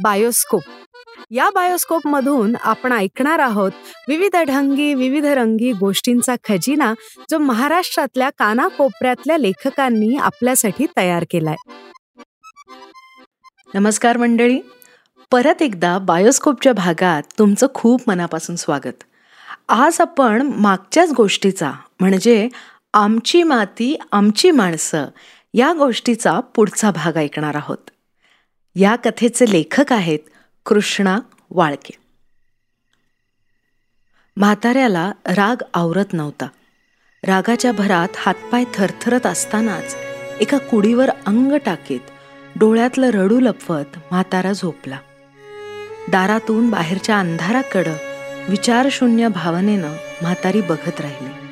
Bioscope. या bioscope मधून आपण ऐकणार आहोत विविध ढंगी विविध रंगी गोष्टींचा खजिना जो महाराष्ट्रातल्या कानाकोपऱ्यातल्या लेखकांनी आपल्यासाठी तयार केलाय. नमस्कार मंडळी. परत एकदा बायोस्कोपच्या भागात तुमचं खूप मनापासून स्वागत. आज आपण मागच्याच गोष्टीचा म्हणजे आमची माती आमची माणसं या गोष्टीचा पुढचा भाग ऐकणार आहोत. या कथेचे लेखक आहेत कृष्णा वाळके. म्हाताऱ्याला राग आवरत नव्हता. रागाच्या भरात हातपाय थरथरत असतानाच एका कुडीवर अंग टाकीत डोळ्यातलं रडू लपवत म्हातारा झोपला. दारातून बाहेरच्या अंधाराकडं विचारशून्य भावनेनं म्हातारी बघत राहिली.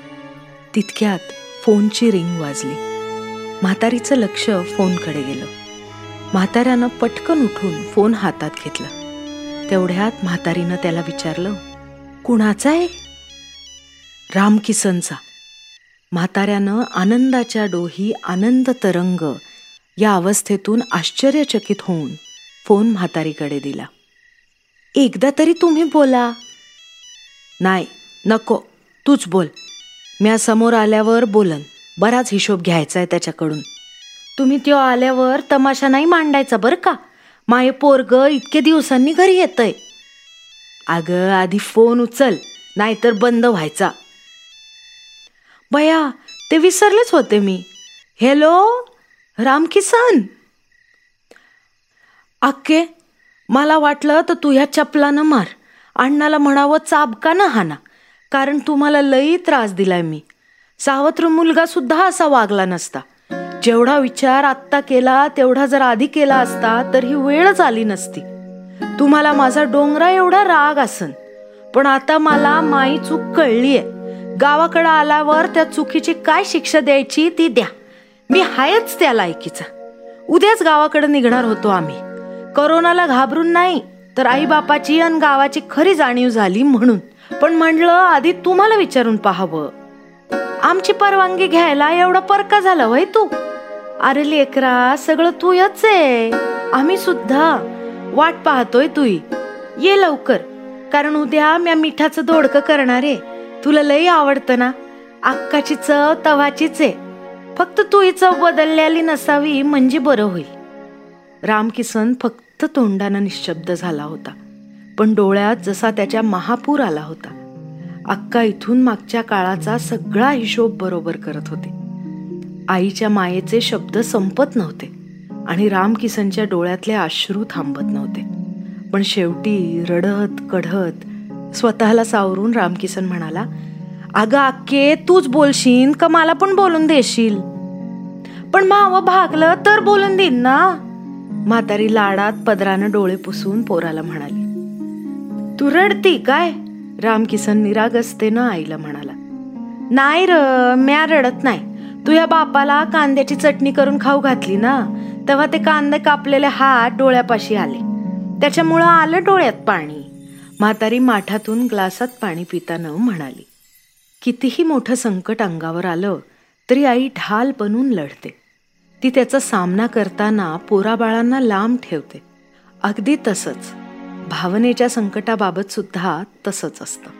तितक्यात फोनची रिंग वाजली. म्हातारीचं लक्ष फोनकडे गेलं. म्हाताऱ्यानं पटकन उठून फोन हातात घेतला. तेवढ्यात म्हातारीनं त्याला विचारलं कुणाचा आहे? रामकिसनचा. म्हाताऱ्यानं आनंदाच्या डोही आनंद तरंग या अवस्थेतून आश्चर्यचकित होऊन फोन म्हातारीकडे दिला. एकदा तरी तुम्ही बोला. नाही नको तूच बोल. म्या समोर आल्यावर बोलन. बराच हिशोब घ्यायचा आहे त्याच्याकडून. तुम्ही त्यो आल्यावर तमाशा नाही मांडायचा बरं का? माये पोरग इतके दिवसांनी घरी येतंय. अगं आधी फोन उचल नाहीतर बंद व्हायचा. बया ते विसरलेच होते मी. हॅलो रामकिसन? अक्के मला वाटलं तर तू ह्या चपलानं मार. अण्णाला म्हणावं चाबका ना हाना कारण तुम्हाला लई त्रास दिलाय मी. सावत्र मुलगा सुद्धा असा वागला नसता. जेवढा विचार आत्ता केला तेवढा जर आधी केला असता तर ही वेळच आली नसती. तुम्हाला माझा डोंगरा एवढा राग असन पण आता मला माई चूक कळलीये. गावाकडं आल्यावर त्या चुकीची काय शिक्षा द्यायची ती द्या. मी हायच त्या लायकीचा. उद्याच गावाकडे निघणार होतो आम्ही. करोनाला घाबरून नाही तर आईबापाची आणि गावाची खरी जाणीव झाली म्हणून. पण म्हणलं आधी तुम्हाला विचारून पाहावं. आमची परवानगी घ्यायला एवढं परका झालं वय तू? अरे लेकरा सगळं तूयच आहे. आम्ही सुद्धा वाट पाहतोय तुई. ये लवकर कारण उद्या म्या मिठाचं दोडकं करणार आहे. तुला लई आवडतं ना? अक्काची चव तवाचीच आहे. फक्त तुही चव बदललेली नसावी म्हणजे बरं होईल. रामकिसन फक्त तोंडानं निशब्द झाला होता पण डोळ्यात जसा त्याच्या महापूर आला होता. अक्का इथून मागच्या काळाचा सगळा हिशोब बरोबर करत होते. आईच्या मायेचे शब्द संपत नव्हते आणि रामकिसनच्या डोळ्यातले अश्रू थांबत नव्हते. पण शेवटी रडत कढत स्वतःला सावरून रामकिसन म्हणाला अगं अक्के तूच बोलशील का मला पण बोलून देशील? पण मावं भागलं तर बोलून देईन ना. म्हातारी लाडात पदरानं डोळे पुसून पोराला म्हणाली तू रडती काय? रामकिसन निरागसतेनं आईला म्हणाला नाही र म्या रडत नाही. तू या बापाला कांद्याची चटणी करून खाऊ घातली ना तेव्हा ते कांदे कापलेले हात डोळ्यापाशी आले. त्याच्यामुळं आलं डोळ्यात पाणी. म्हातारी माठातून ग्लासात पाणी पिताना म्हणाली कितीही मोठं संकट अंगावर आलं तरी आई ढाल बनून लढते. ती त्याचा सामना करताना पोराबाळांना लांब ठेवते. अगदी तसंच. भावनेच्या संकटाबाबत सुद्धा तसंच असतं.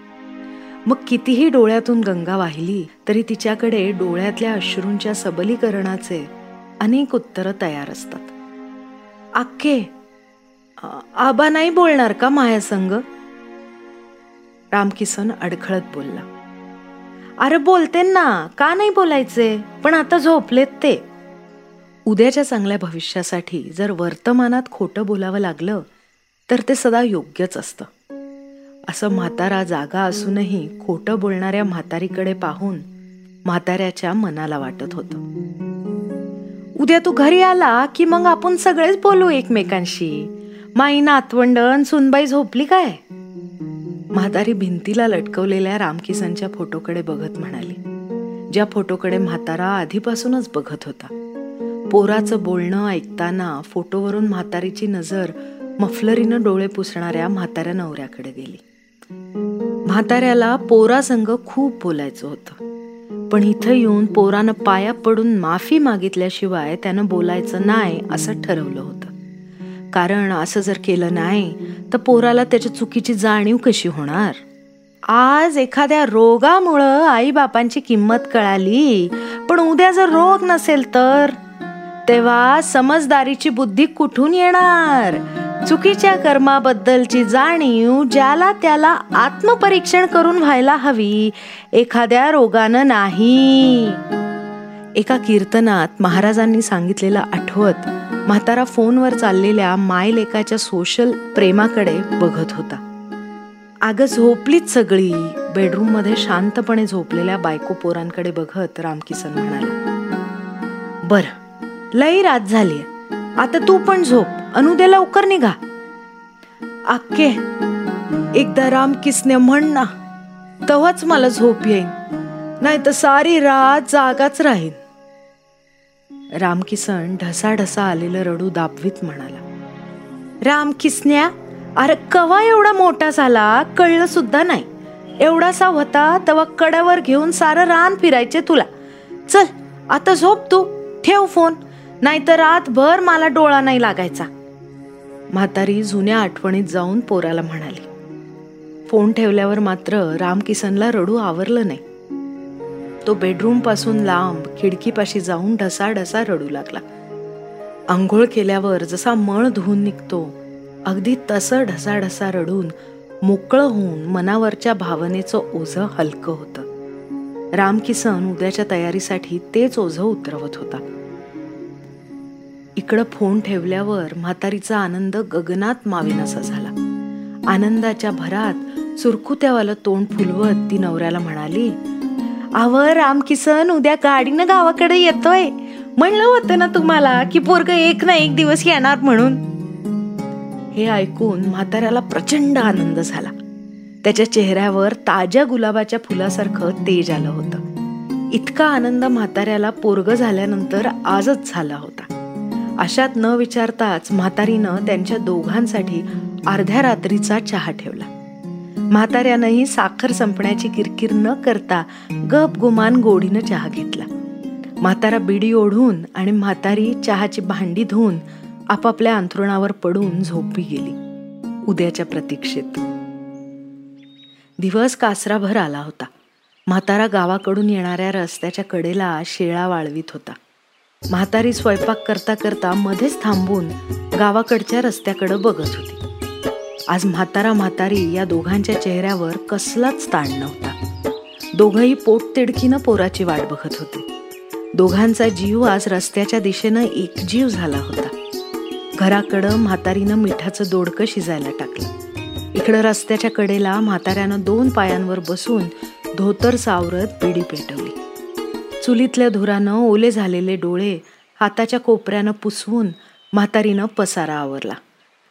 मग कितीही डोळ्यातून गंगा वाहिली तरी तिच्याकडे डोळ्यातल्या अश्रूंच्या सबलीकरणाचे अनेक उत्तरं तयार असतात. आखे आबा नाही बोलणार का मायासंग रामकिसन अडखळत बोलला. अरे बोलते ना का नाही बोलायचे? पण आता झोपलेत ते. उद्याच्या चांगल्या भविष्यासाठी जर वर्तमानात खोटं बोलावं लागलं तर ते सदा योग्यच असतं. असं म्हातारा जागा असूनही खोटं बोलणाऱ्या म्हातारीकडे पाहून म्हाताऱ्याच्या मनाला वाटत होतं. उद्या तू घरी आला की मग आपण सगळेच बोलू एकमेकांशी? माई नातवंडण सुनबाई झोपली काय? म्हातारी भिंतीला लटकवलेल्या रामकिसनच्या फोटोकडे बघत म्हणाली. ज्या फोटोकडे म्हातारा आधीपासूनच बघत होता. पोराचं बोलणं ऐकताना फोटोवरून म्हातारीची नजर मफलरीनं डोळे पुसणाऱ्या म्हाताऱ्या नवऱ्याकडे गेली. म्हाताऱ्याला पोरासंग खूप बोलायचं होतं. पण इथं येऊन पोरानं पाया पडून माफी मागितल्याशिवाय त्यानं बोलायचं नाही असं ठरवलं होतं. कारण असं जर केलं नाही तर पोराला त्याच्या चुकीची जाणीव कशी होणार? आज एखाद्या रोगामुळं आईबापांची किंमत कळाली पण उद्या जर रोग नसेल तर? तेव्हा समजदारीची बुद्धी कुठून येणार? चुकीच्या कर्माबद्दलची जाणीव ज्याला त्याला आत्मपरीक्षण करून व्हायला हवी एखाद्या रोगानं नाही. एका कीर्तनात महाराजांनी सांगितलेलं आठवत म्हातारा फोनवर चाललेल्या मायलेकाच्या सोशल प्रेमाकडे बघत होता. अगं झोपलीच सगळी. बेडरूममध्ये शांतपणे झोपलेल्या बायको पोरांकडे बघत रामकिसन म्हणाला बरं लई रात झाली आता तू पण झोप. अनुद्या लवकर निघा. आके एकदा रामकिसने म्हण ना तेव्हाच मला झोप येईन. नाही तर सारी रात जागाच राहीन. रामकिसन ढसा आलेलं रडू दाबवीत म्हणाला. रामकिसन्या अरे कवा एवढा मोठा झाला कळलं सुद्धा नाही. एवढासा होता तेव्हा कड्यावर घेऊन सारं रान फिरायचे तुला. चल आता झोप तू. ठेव फोन. नाहीतर रातभर मला डोळा नाही लागायचा. म्हातारी जुन्या आठवणीत जाऊन पोराला म्हणाली फोन ठेवल्यावर मात्र रामकिसनला रडू आवरलं नाही. तो बेडरूमपासून लांब खिडकीपाशी जाऊन ढसा ढसा रडू लागला. आंघोळ केल्यावर जसा मळ धुवून निघतो अगदी तसं ढसा ढसा रडून मोकळं होऊन मनावरच्या भावनेचं ओझं हलकं होतं. रामकिसन उद्याच्या तयारीसाठी तेच ओझं उतरवत होता. इकडं फोन ठेवल्यावर म्हातारीचा आनंद गगनात मावेनासा झाला. आनंदाच्या भरात सुरकुत्यावालं तोंड फुलवत ती नवऱ्याला म्हणाली आव रामकिसन उद्या गाडीनं गावाकडे येतोय. म्हणलं होतं ना तुम्हाला की पोरग एक ना एक दिवस येणार म्हणून? हे ऐकून म्हाताऱ्याला प्रचंड आनंद झाला. त्याच्या चेहऱ्यावर ताज्या गुलाबाच्या फुलासारखं तेज आलं होतं. इतका आनंद म्हाताऱ्याला पोरग झाल्यानंतर आजच झाला होता. अशात न विचारताच म्हातारीनं त्यांच्या दोघांसाठी अर्ध्या रात्रीचा चहा ठेवला. म्हाताऱ्यानंही साखर संपण्याची किरकिर न करता गप गुमान गोडीनं चहा घेतला. म्हातारा बिडी ओढून आणि म्हातारी चहाची भांडी धुवून आपापल्या अंथरुणावर पडून झोपी गेली. उद्याच्या प्रतीक्षेत. दिवस कासराभर आला होता. म्हातारा गावाकडून येणाऱ्या रस्त्याच्या कडेला शेळा वाळवीत होता. म्हातारी स्वयंपाक करता करता मध्येच थांबून गावाकडच्या रस्त्याकडे बघत होती. आज म्हातारा म्हातारी या दोघांच्या चेहऱ्यावर कसलाच ताण नव्हता. दोघंही पोटतिडकीनं पोराची वाट बघत होते. दोघांचा जीव आज रस्त्याच्या दिशेनं एकजीव झाला होता. घराकडं म्हातारीनं मिठाचं दोडकं शिजायला टाकलं. इकडं रस्त्याच्या कडेला म्हाताऱ्यानं दोन पायांवर बसून धोतर सावरत पिढी पेटवली. चुलीतल्या धुरानं ओले झालेले डोळे हाताच्या कोपऱ्यानं पुसवून म्हातारीनं पसारा आवरला.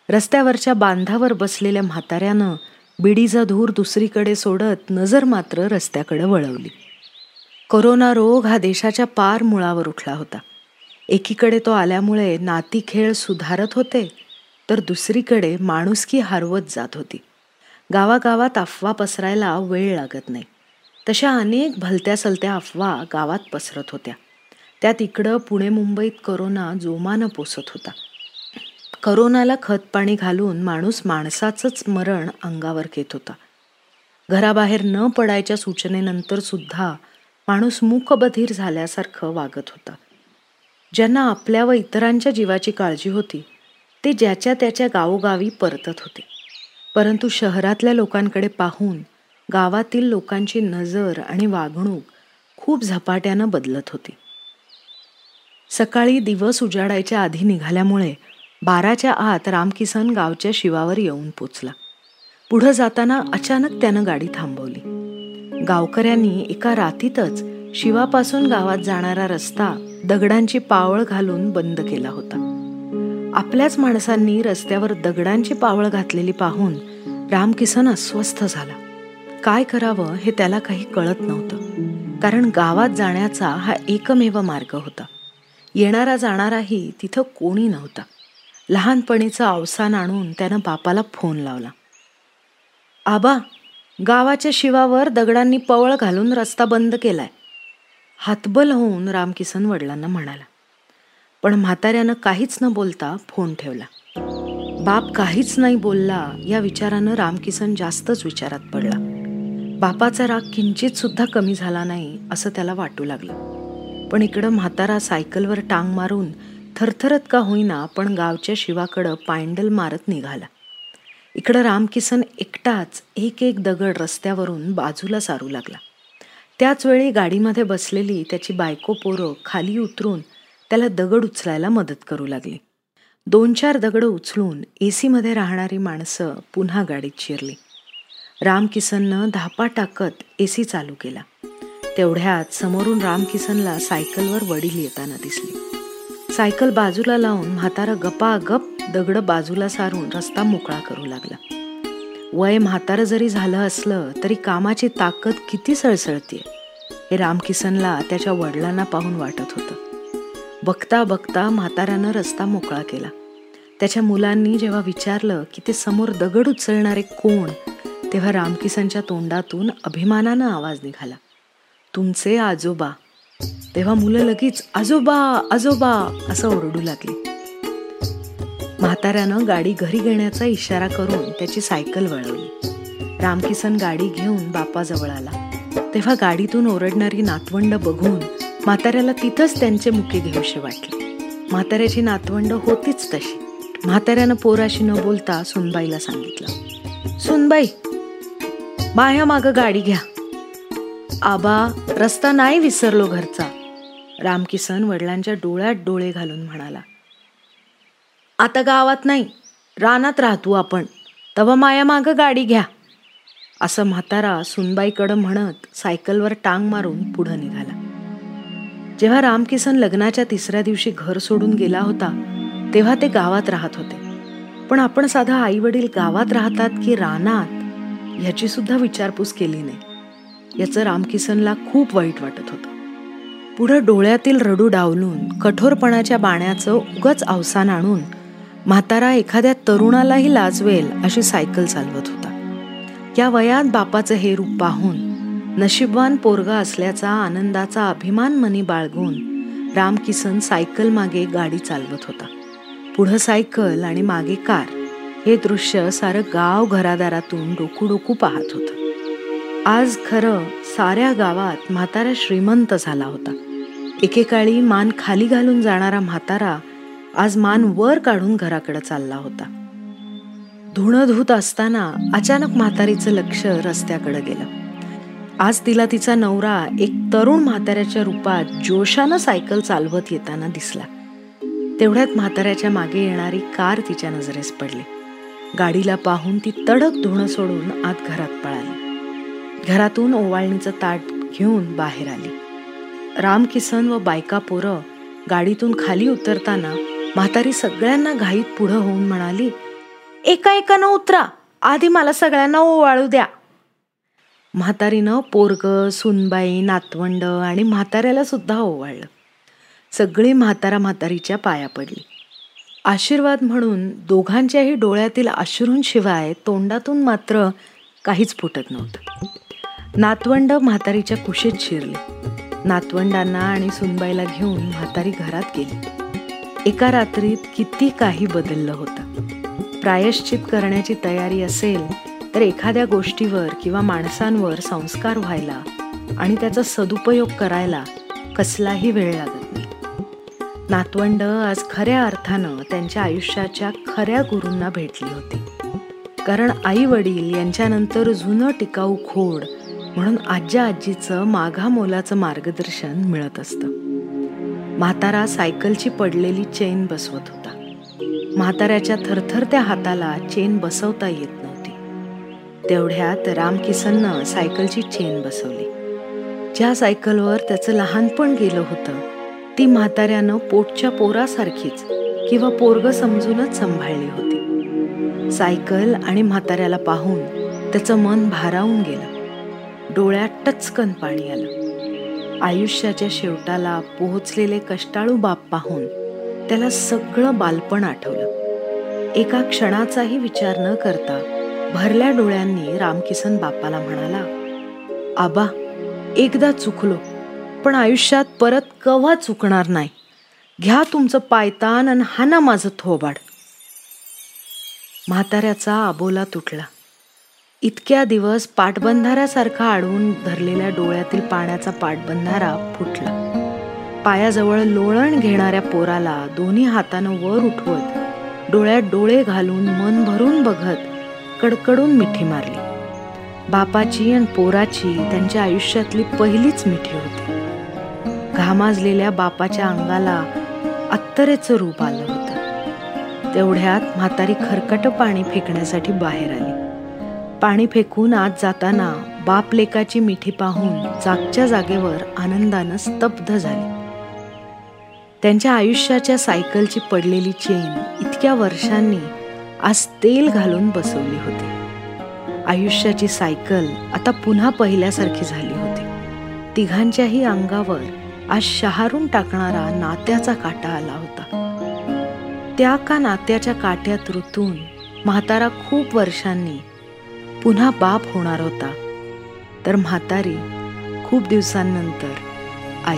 रस्त्यावरच्या बांधावर बसलेल्या म्हाताऱ्यानं बिडीचा धूर दुसरीकडे सोडत नजर मात्र रस्त्याकडे वळवली. कोरोना रोग हा देशाच्या पार मुळावर उठला होता. एकीकडे तो आल्यामुळे नाती खेळ सुधारत होते तर दुसरीकडे माणुसकी हरवत जात होती. गावागावात अफवा पसरायला वेळ लागत नाही. तशा अनेक भलत्या सलत्या अफवा गावात पसरत होत्या. त्यात इकडं पुणे मुंबईत करोना जोमानं पोसत होता. करोनाला खतपाणी घालून माणूस माणसाचंच मरण अंगावर घेत होता. घराबाहेर न पडायच्या सूचनेनंतर सुद्धा माणूस मूकबधीर झाल्यासारखं वागत होता. ज्यांना आपल्या व इतरांच्या जीवाची काळजी होती ते ज्याच्या त्याच्या गावोगावी परतत होते. परंतु शहरातल्या लोकांकडे पाहून गावातील लोकांची नजर आणि वागणूक खूप झपाट्यानं बदलत होती. सकाळी दिवस उजाडायच्या आधी निघाल्यामुळे बाराच्या आत रामकिसन गावच्या शिवावर येऊन पोचला. पुढं जाताना अचानक त्यानं गाडी थांबवली. गावकऱ्यांनी एका रातीतच शिवापासून गावात जाणारा रस्ता दगडांची पावळ घालून बंद केला होता. आपल्याच माणसांनी रस्त्यावर दगडांची पावळ घातलेली पाहून रामकिसन अस्वस्थ झाला. काय करावं हे त्याला काही कळत नव्हतं. कारण गावात जाण्याचा हा एकमेव मार्ग होता. येणारा जाणाराही तिथं कोणी नव्हता. लहानपणीचं अवसान आणून त्यानं बापाला फोन लावला. आबा गावाच्या शिवावर दगडांनी पवळ घालून रस्ता बंद केलाय. हातबल होऊन रामकिसन वडिलांना म्हणाला. पण म्हाताऱ्यानं काहीच न बोलता फोन ठेवला. बाप काहीच नाही बोलला या विचारानं रामकिसन जास्तच विचारात पडला. बापाचा राग किंचित सुद्धा कमी झाला नाही असं त्याला वाटू लागलं. पण इकडं म्हातारा सायकलवर टांग मारून थरथरत का होईना पण गावच्या शिवाकडं पायंडल मारत निघाला. इकडं रामकिसन एकटाच एक एक दगड रस्त्यावरून बाजूला सारू लागला. त्याच वेळी गाडीमध्ये बसलेली त्याची बायको पोरं खाली उतरून त्याला दगड उचलायला मदत करू लागली. दोन चार दगडं उचलून ए सीमध्ये राहणारी माणसं पुन्हा गाडीत शिरली. रामकिसननं धापा टाकत ए सी चालू केला. तेवढ्यात समोरून रामकिसनला सायकलवर वडील येताना दिसली. सायकल बाजूला लावून म्हातारा गपागप दगड बाजूला सारून रस्ता मोकळा करू लागला. वय म्हातारं जरी झालं असलं तरी कामाची ताकद किती सळसळतीये हे रामकिसनला त्याच्या वडिलांना पाहून वाटत होतं. बघता बघता म्हाताऱ्यानं रस्ता मोकळा केला. त्याच्या मुलांनी जेव्हा विचारलं की ते समोर दगड उचलणारे कोण तेव्हा रामकिसनच्या तोंडातून अभिमानानं आवाज निघाला. तुमचे आजोबा. तेव्हा मुलं लगेच आजोबा आजोबा असं ओरडू लागली. म्हाताऱ्यानं गाडी घरी घेण्याचा इशारा करून त्याची सायकल वळवली. रामकिसन गाडी घेऊन बापाजवळ आला. तेव्हा गाडीतून ओरडणारी नातवंड बघून म्हाताऱ्याला तिथंच त्यांचे मुके घेऊशे वाटले. म्हाताऱ्याची नातवंड होतीच तशी. म्हाताऱ्यानं पोराशी न बोलता सुनबाईला सांगितलं सुनबाई माया माग गाडी घ्या. आबा रस्ता नाही विसरलो घरचा. रामकिसन वडिलांच्या डोळ्यात डोळे घालून म्हणाला आता गावात नाही रानात राहतो आपण. तव माया माग गाडी घ्या. असं म्हातारा सुनबाईकडं म्हणत सायकलवर टांग मारून पुढं निघाला. जेव्हा रामकिसन लग्नाच्या तिसऱ्या दिवशी घर सोडून गेला होता तेव्हा ते गावात राहत होते. पण आपण साधा आई वडील गावात राहतात की रानात? ह्याची सुद्धा विचारपूस केली नाही. याचं रामकिसनला खूप वाईट वाटत होतं. पुढं डोळ्यातील रडू डावलून कठोरपणाच्या बाण्याचं उगच अवसान आणून म्हातारा एखाद्या तरुणालाही लाजवेल अशी सायकल चालवत होता. या वयात बापाचं हे रूप पाहून नशीबवान पोरगा असल्याचा आनंदाचा अभिमान मनी बाळगून रामकिसन सायकल मागे गाडी चालवत होता. पुढं सायकल आणि मागे कार. हे दृश्य सारं गाव घरादारातून डोकू डोकू पाहत होतं. आज खरं साऱ्या गावात म्हातारा श्रीमंत झाला होता. एकेकाळी मान खाली घालून जाणारा म्हातारा आज मान वर काढून घराकडे चालला होता. धुणं धुत असताना अचानक म्हातारीचं लक्ष रस्त्याकडे गेलं. आज तिला तिचा नवरा एक तरुण म्हाताऱ्याच्या रूपात जोशानं सायकल चालवत येताना दिसला. तेवढ्यात म्हाताऱ्याच्या मागे येणारी कार तिच्या नजरेस पडली. गाडीला पाहून ती तडक धुणं सोडून आत घरात पळाली. घरातून ओवाळणीचं ताट घेऊन बाहेर आली. रामकिसन व बायका पोरं गाडीतून खाली उतरताना म्हातारी सगळ्यांना घाईत पुढं होऊन म्हणाली एका एकानं उतरा. आधी मला सगळ्यांना ओवाळू द्या. म्हातारीनं पोरग सुनबाई नातवंड आणि म्हाताऱ्याला सुद्धा ओवाळलं. सगळी म्हातारा म्हातारीच्या पाया पडली. आशीर्वाद म्हणून दोघांच्याही डोळ्यातील अश्रूंशिवाय तोंडातून मात्र काहीच फुटत नव्हतं. नातवंड म्हातारीच्या कुशीत शिरले. नातवंडांना आणि सुनबाईला घेऊन म्हातारी घरात गेली. एका रात्रीत किती काही बदललं होतं. प्रायश्चित करण्याची तयारी असेल तर एखाद्या गोष्टीवर किंवा माणसांवर संस्कार व्हायला आणि त्याचा सदुपयोग करायला कसलाही वेळ लागला नातवंड आज खऱ्या अर्थानं त्यांच्या आयुष्याच्या खऱ्या गुरूंना भेटली होती. कारण आई वडील यांच्यानंतर जुनं टिकाऊ खोड म्हणून आज्या आजीचं माघा मोलाचं मार्गदर्शन मिळत असतं. म्हातारा सायकलची पडलेली चेन बसवत होता. म्हाताऱ्याच्या थरथरत्या हाताला चेन बसवता येत नव्हती. तेवढ्यात रामकिसननं सायकलची चेन बसवली. ज्या सायकलवर त्याचं लहानपण गेलं होतं ती म्हाताऱ्यानं पोटच्या पोरासारखीच किंवा पोरग समजूनच सांभाळली होती. सायकल आणि म्हाताऱ्याला पाहून त्याचं मन भारावून गेलं. डोळ्यात टचकन पाणी आलं. आयुष्याच्या शेवटाला पोहोचलेले कष्टाळू बाप पाहून त्याला सगळं बालपण आठवलं. एका क्षणाचाही विचार न करता भरल्या डोळ्यांनी रामकिसन बापाला म्हणाला आबा एकदा चुकलो. पण आयुष्यात परत कवा चुकणार नाही? घ्या तुमचं पायतान आणि हाना माझं थोबाड. म्हाताऱ्याचा आबोला तुटला. इतक्या दिवस पाटबंधाऱ्यासारखा अडवून धरलेल्या डोळ्यातील पाण्याचा पाटबंधारा फुटला. पायाजवळ लोळण घेणाऱ्या पोराला दोन्ही हातानं वर उठवत डोळ्यात डोळे घालून मन भरून बघत कडकडून मिठी मारली. बापाची आणि पोराची त्यांच्या आयुष्यातली पहिलीच मिठी होती. घामाजलेल्या बापाच्या अंगाला अत्तरेचं रूप आलं होतं. तेवढ्यात म्हातारी खरकट पाणी फेकण्यासाठी बाहेर आली. पाणी फेकून आत जाताना बाप लेकाची मिठी पाहून जागच्या जागेवर आनंदानं स्तब्ध झाली. त्यांच्या आयुष्याच्या सायकलची पडलेली चेन इतक्या वर्षांनी आज तेल घालून बसवली होती. आयुष्याची सायकल आता पुन्हा पहिल्यासारखी झाली होती. तिघांच्याही अंगावर आज शहारून टाकणारा नात्याचा काटा आला होता. त्या का नात्याच्या काट्यात ऋतून म्हातारा खूप वर्षांनी पुन्हा बाप होणार होता. तर म्हातारी खूप दिवसांनंतर आई.